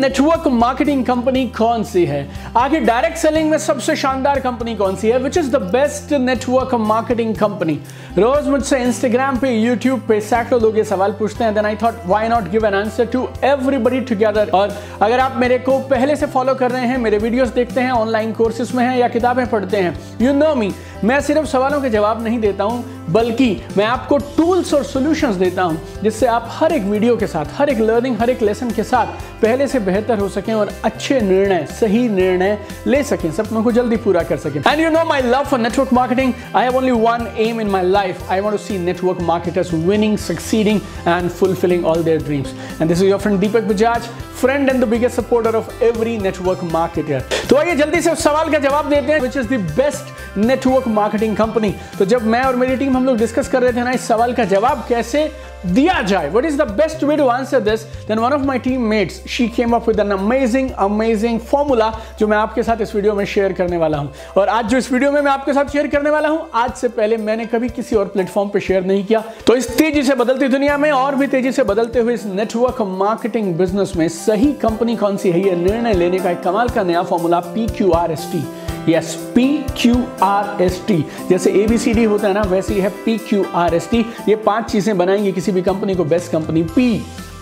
Network marketing company कौन सी है? आगे डायरेक्ट सेलिंग में सबसे शानदार कंपनी कौन सी है? Which is the best network marketing company रोज मुझसे इंस्टाग्राम पे यूट्यूब पे सैकड़ों लोग ये सवाल पूछते हैं। Then I thought why not give an answer to everybody together और अगर आप मेरे को पहले से फॉलो कर रहे हैं, मेरे वीडियोस देखते हैं ऑनलाइन कोर्सेज में हैं या किताबें पढ़ते हैं यू नो मी मैं सिर्फ़ सवालों के जवाब नहीं देता हूँ, बल्कि मैं आपको टूल्स और सॉल्यूशंस देता हूँ, जिससे आप हर एक वीडियो के साथ, हर एक लर्निंग हर एक लेसन के साथ पहले से बेहतर हो सकें और अच्छे निर्णय, सही निर्णय ले सकें, सपनों को जल्दी पूरा कर सकें। And you know my love for network marketing I have only one aim in my life I want to see network marketers winning succeeding and fulfilling all their dreams and this is your friend Deepak Bajaj friend and the biggest supporter of every network marketer तो आइए जल्दी से उस सवाल का जवाब देते हैं which is the best network marketing company तो जब मैं और मेरी टीम हम लोग डिस्कस कर रहे थे ना इस सवाल का जवाब, कैसे दिया जाए। What is the best way to answer this then one of my teammates she came up with an amazing amazing formula जो मैं आपके साथ इस वीडियो में शेयर करने वाला हूँ। और आज जो इस वीडियो में मैं आपके साथ शेयर करने वाला हूँ, आज से पहले मैंने कभी किसी और प्लेटफॉर्म पे शेयर नहीं किया। तो इस तेज़ी से बदलती दुनिया में और भी तेज़ी से बदलते हुए इस नेटवर्क मार्केटिंग बिज़नेस में सही कंपनी कौन सी है, ये निर्णय लेने का एक कमाल का नया formula P Q R S T yes P Q R S T जैसे ए बी सी डी होता है ना, वैसे ही है P Q R S T ये पाँच चीज़ें बनाएँगे किसी भी कंपनी को, बेस्ट कंपनी पी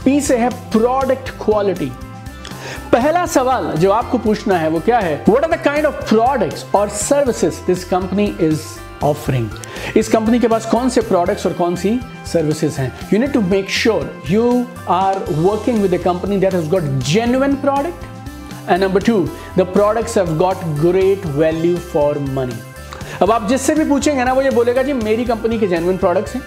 पी से है प्रोडक्ट क्वालिटी पहला सवाल जो आपको पूछना है वो क्या है? What are the kind of products और services this company is offering इस कंपनी के पास कौन से प्रोडक्ट्स और कौन सी सर्विसेज़ हैं? You need to make sure you are working with a company that has got genuine product and number two the products have got great value for money अब आप जिससे भी पूछेंगे ना, वो ये बोलेगा, जी, मेरी कंपनी के जेन्युइन प्रोडक्ट्स हैं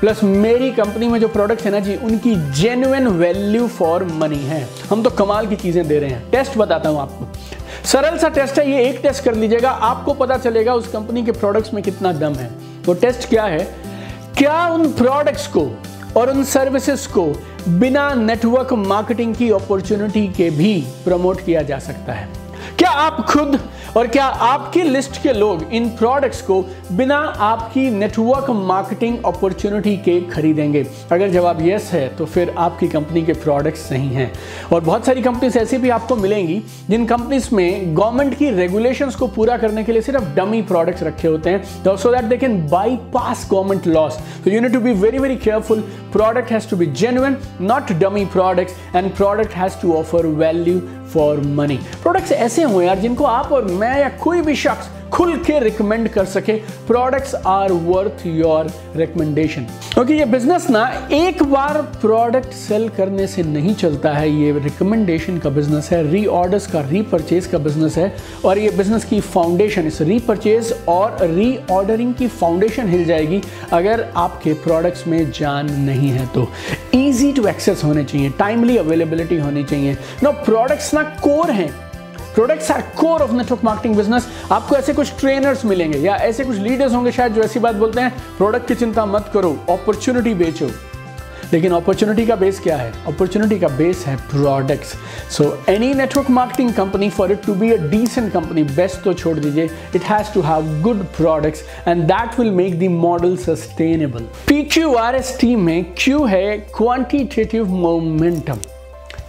प्लस मेरी कंपनी में जो प्रोडक्ट्स है ना जी, उनकी जेन्युइन वैल्यू फॉर मनी है. हम तो कमाल की चीज़ें दे रहे हैं। टेस्ट बताता हूँ आपको। सरल सा टेस्ट है, ये एक टेस्ट कर लीजिएगा, आपको पता चलेगा उस कंपनी के प्रोडक्ट्स में कितना दम है। वो टेस्ट क्या है? क्या उन प्रोडक्ट्स को और उन सर्विसेज़ को बिना नेटवर्क मार्केटिंग की अपॉर्चुनिटी के भी प्रमोट किया जा सकता है। क्या आप खुद और क्या आपकी लिस्ट के लोग इन प्रोडक्ट्स को बिना आपकी नेटवर्क मार्केटिंग अपॉर्चुनिटी के खरीदेंगे? अगर जवाब यस है तो फिर आपकी कंपनी के प्रोडक्ट्स सही हैं। और बहुत सारी कंपनीज़ ऐसी भी आपको मिलेंगी जिन कंपनीज़ में गवर्नमेंट की रेगुलेशंस को पूरा करने के लिए सिर्फ़ डमी प्रोडक्ट्स रखे होते हैं। So that they can bypass government laws तो you need to be very very careful product has to be genuine not dummy products and product has to offer value for money products ऐसे हो यार जिनको आप और मैं या कोई भी शख्स खुल के रिकमेंड कर सके products are worth your recommendation क्योंकि ये बिज़नेस ना एक बार प्रोडक्ट सेल करने से नहीं चलता है, ये रिकमेंडेशन का बिज़नेस है री ऑर्डर्स का रीपर्चेज का बिज़नेस है और ये बिज़नेस की फाउंडेशन इस रीपर्चेज और री ऑर्डरिंग की फाउंडेशन हिल जाएगी अगर आपके प्रोडक्ट्स में जान नहीं है तो। ईजी टू एक्सेस होने चाहिए टाइमली अवेलेबिलिटी होनी चाहिए। नो प्रोडक्ट्स ना कोर हैं। Products are core of network marketing business आपको ऐसे कुछ ट्रेनर्स मिलेंगे या ऐसे कुछ लीडर्स होंगे शायद जो ऐसी बात बोलते हैं प्रोडक्ट की चिंता मत करो अपॉर्चुनिटी बेचो। लेकिन अपॉर्चुनिटी का बेस क्या है? अपॉर्चुनिटी का बेस है products so any network marketing company for it to be a decent company best तो छोड़ दीजिए। It has to have good products and that will make the model sustainable P Q R S T में Q है quantitative momentum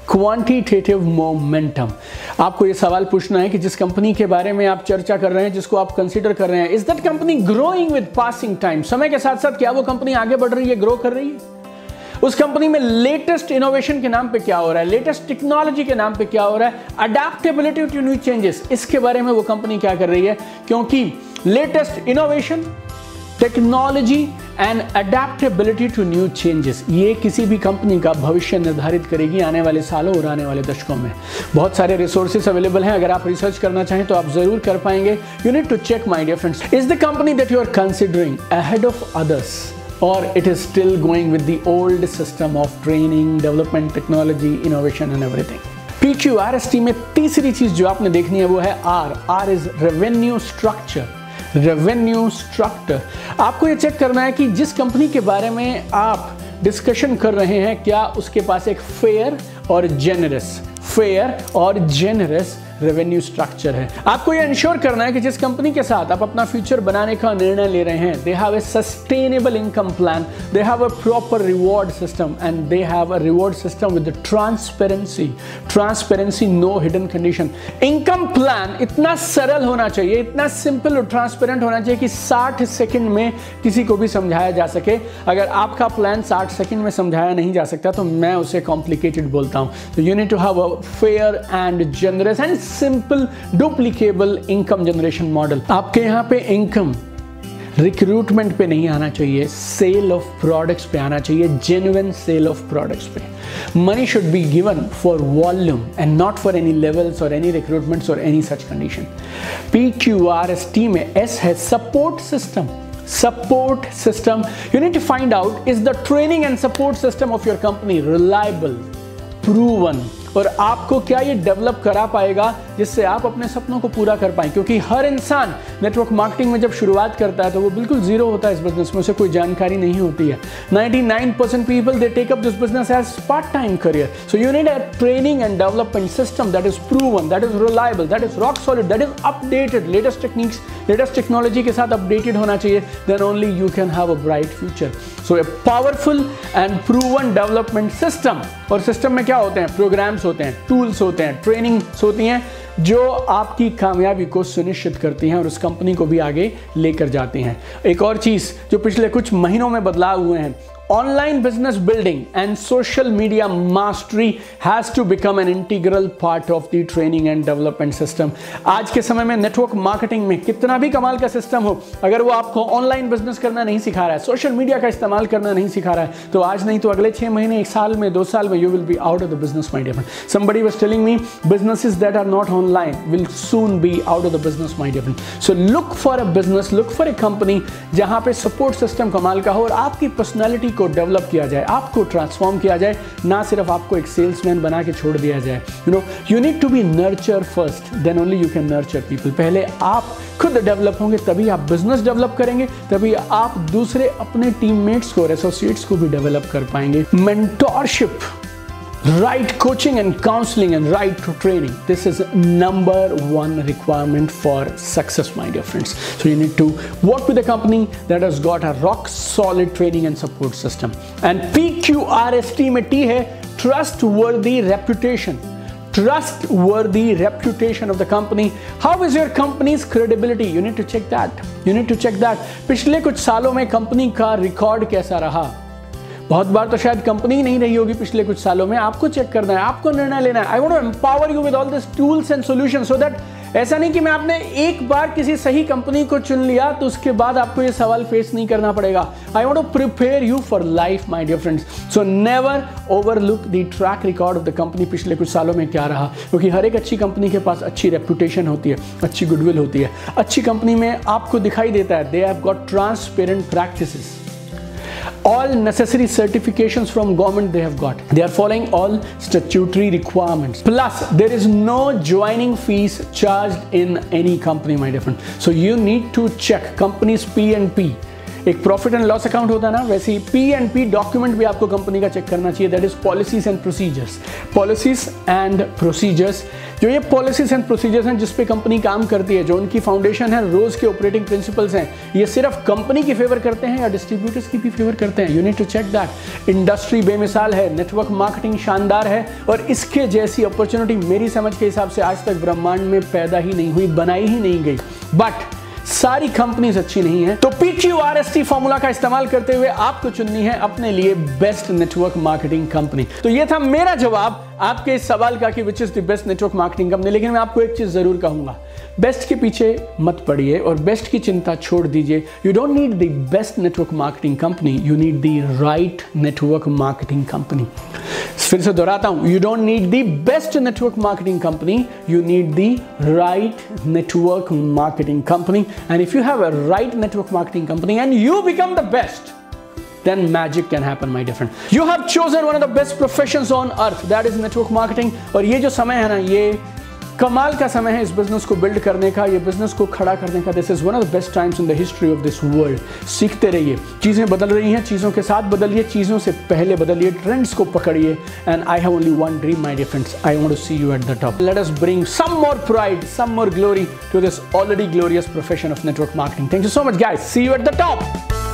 quantitative momentum आपको ये सवाल पूछना है कि जिस कंपनी के बारे में आप चर्चा कर रहे हैं, जिसको आप कंसीडर कर रहे हैं is that company growing with passing time समय के साथ साथ क्या वो कंपनी आगे बढ़ रही है ग्रो कर रही है? उस कंपनी में लेटेस्ट इनोवेशन के नाम पे क्या हो रहा है? लेटेस्ट टेक्नोलॉजी के नाम पे क्या हो रहा है? अडेप्टेबिलिटी टू न्यू चेंजेस इसके बारे में वो कंपनी क्या कर रही है? क्योंकि latest innovation technology and adaptability to new changes ये किसी भी कंपनी का भविष्य निर्धारित करेगी आने वाले सालों और आने वाले दशकों में बहुत सारे रिसोर्सेज अवेलेबल हैं अगर आप रिसर्च करना चाहें तो आप ज़रूर कर पाएँगे you need to check my dear friends is the company that you are considering ahead of others or it is still going with the old system of training, development, technology, innovation and everything. PQRST में तीसरी चीज़ जो आपने देखनी है वो है R. R is revenue structure. Revenue struct आपको ये चेक करना है कि जिस कंपनी के बारे में आप डिस्कशन कर रहे हैं, क्या उसके पास एक फेयर और जेनरस फेयर और जेनरस रेवेन्यू स्ट्रक्चर है। आपको ये इंश्योर करना है कि जिस कंपनी के साथ आप अपना फ्यूचर बनाने का निर्णय ले रहे हैं they have a sustainable income plan they have a proper reward system and they have a reward system with transparency transparency no hidden condition income plan इतना सरल होना चाहिए, इतना सिंपल और ट्रांसपेरेंट होना चाहिए कि 60 सेकंड में किसी को भी समझाया जा सके। अगर आपका प्लान 60 सेकंड में समझाया नहीं जा सकता तो मैं उसे कॉम्प्लिकेटेड बोलता हूँ। तो you need to have a fair and generous and simple duplicable income generation model आपके यहाँ पे इनकम रिक्रूटमेंट पे नहीं आना चाहिए सेल ऑफ़ प्रोडक्ट्स पे आना चाहिए जेन्युइन सेल ऑफ़ प्रोडक्ट्स पे. Money should be given for volume and not for any levels और एनी रिक्रूटमेंट्स और any such condition P Q R S T में एस है support system support system. You need to find out, is the training and support system of your company reliable, proven? और आपको क्या ये develop करा पाएगा जिससे आप अपने सपनों को पूरा कर पाए? क्योंकि हर इंसान नेटवर्क मार्केटिंग में जब शुरुआत करता है तो वो बिल्कुल ज़ीरो होता है इस बिज़नेस में, उसे कोई जानकारी नहीं होती है। 99% people they take this business as part time career so you need a training and development system that is proven that is reliable that is rock solid that is updated latest techniques latest technology के साथ updated होना चाहिए then only you can have a bright future so a powerful and proven development system और system में क्या होते हैं? Programmes होते हैं टूल्स होते हैं ट्रेनिंग होती हैं, जो आपकी कामयाबी को सुनिश्चित करती हैं और उस कंपनी को भी आगे लेकर जाती हैं। एक और चीज़ जो पिछले कुछ महीनों में बदलाव हुए हैं online business building and social media mastery has to become an integral part of the training and development system आज के समय में नेटवर्क मार्केटिंग में कितना भी कमाल का सिस्टम हो अगर वो आपको ऑनलाइन बिज़नेस करना नहीं सिखा रहा है सोशल मीडिया का इस्तेमाल करना नहीं सिखा रहा है तो आज नहीं तो अगले छह महीने एक साल में दो साल में you will be out of the business dear somebody was telling me businesses that are not online will soon be out of the business my dear friend so look for a business look for a company जहाँ पे support system कमाल का हो और आपकी personality को develop किया जाए, आपको ट्रांसफॉर्म किया जाए, ना सिर्फ़ आपको एक सेल्समैन बना के छोड़ दिया जाए। You know you need to be nurture first then only you can nurture people पहले आप खुद डेवलप होंगे, तभी आप बिज़नेस डेवलप करेंगे, तभी आप दूसरे अपने टीममेट्स को और एसोसिएट्स को भी डेवलप कर पाएँगे। Mentorship right coaching and counseling and right training this is number one requirement for success my dear friends so you need to work with a company that has got a rock solid training and support system and pqrst में T है trustworthy reputation trustworthy reputation of the company how is your company's credibility you need to check that you need to check that पिछले कुछ सालों में company का record कैसा रहा बहुत बार तो शायद कंपनी नहीं रही होगी पिछले कुछ सालों में। आपको चेक करना है, आपको निर्णय लेना है। I want to empower you with all this tools and solution so that ऐसा नहीं कि मैं आपने एक बार किसी सही कंपनी को चुन लिया तो उसके बाद आपको ये सवाल फेस नहीं करना पड़ेगा। I want to prepare you for life my dear friends so never overlook the track record of the company पिछले कुछ सालों में क्या रहा। क्योंकि हर एक अच्छी कंपनी के पास अच्छी रेपुटेशन होती है, अच्छी गुडविल होती है। अच्छी कंपनी में आपको दिखाई देता है they have got transparent practices all necessary certifications from government they have got. They are following all statutory requirements. Plus there is no joining fees charged in any company my dear friend. So you need to check companies p and p एक profit and loss account होता है ना, वैसे ही P and P document भी आपको company का check करना चाहिए that is policies and procedures policies and procedures जो ये पॉलिसीज़ एंड प्रोसीजर्स हैं, जिस पे कंपनी काम करती है, जो उनकी फाउंडेशन है रोज के ऑपरेटिंग प्रिंसिपल्स हैं, ये सिर्फ़ कंपनी की फेवर करते हैं या डिस्ट्रीब्यूटर्स की भी फेवर करते हैं? You need to check that industry बेमिसाल है नेटवर्क मार्केटिंग शानदार है, और इसके जैसी अपॉर्चुनिटी मेरी समझ के हिसाब से आज तक ब्रह्मांड में पैदा ही नहीं हुई, बनाई ही नहीं गई. बट सारी कंपनीज़ अच्छी नहीं है। तो पीक्यू फॉर्मूला का इस्तेमाल करते हुए आपको चुननी है अपने लिए बेस्ट नेटवर्क मार्केटिंग कंपनी तो यह था मेरा जवाब आपके इस सवाल का कि which is the best network marketing company लेकिन मैं आपको एक चीज़ ज़रूर कहूँगा। बेस्ट के पीछे मत पड़िए और बेस्ट की चिंता छोड़ दीजिए। You don't need the best network marketing company you need the right network marketing company फिर से दोहराता हूँ। You don't need the best network marketing company you need the right network marketing company and if you have a right network marketing company and you become the best then magic can happen, my different you have chosen one of the best professions on earth, that is network marketing. और ये जो समय है ना, ये कमाल का समय है इस बिज़नेस को बिल्ड करने का, ये बिज़नेस को खड़ा करने का। This is one of the best times in the history of this world सीखते रहिए। चीज़ें बदल रही हैं, चीज़ों के साथ बदलिए, चीज़ों से पहले बदलिए ट्रेंड्स को पकड़िए। And I have only one dream my dear friends I want to see you at the top let us bring some more pride some more glory to this already glorious profession of network marketing thank you so much guys see you at the top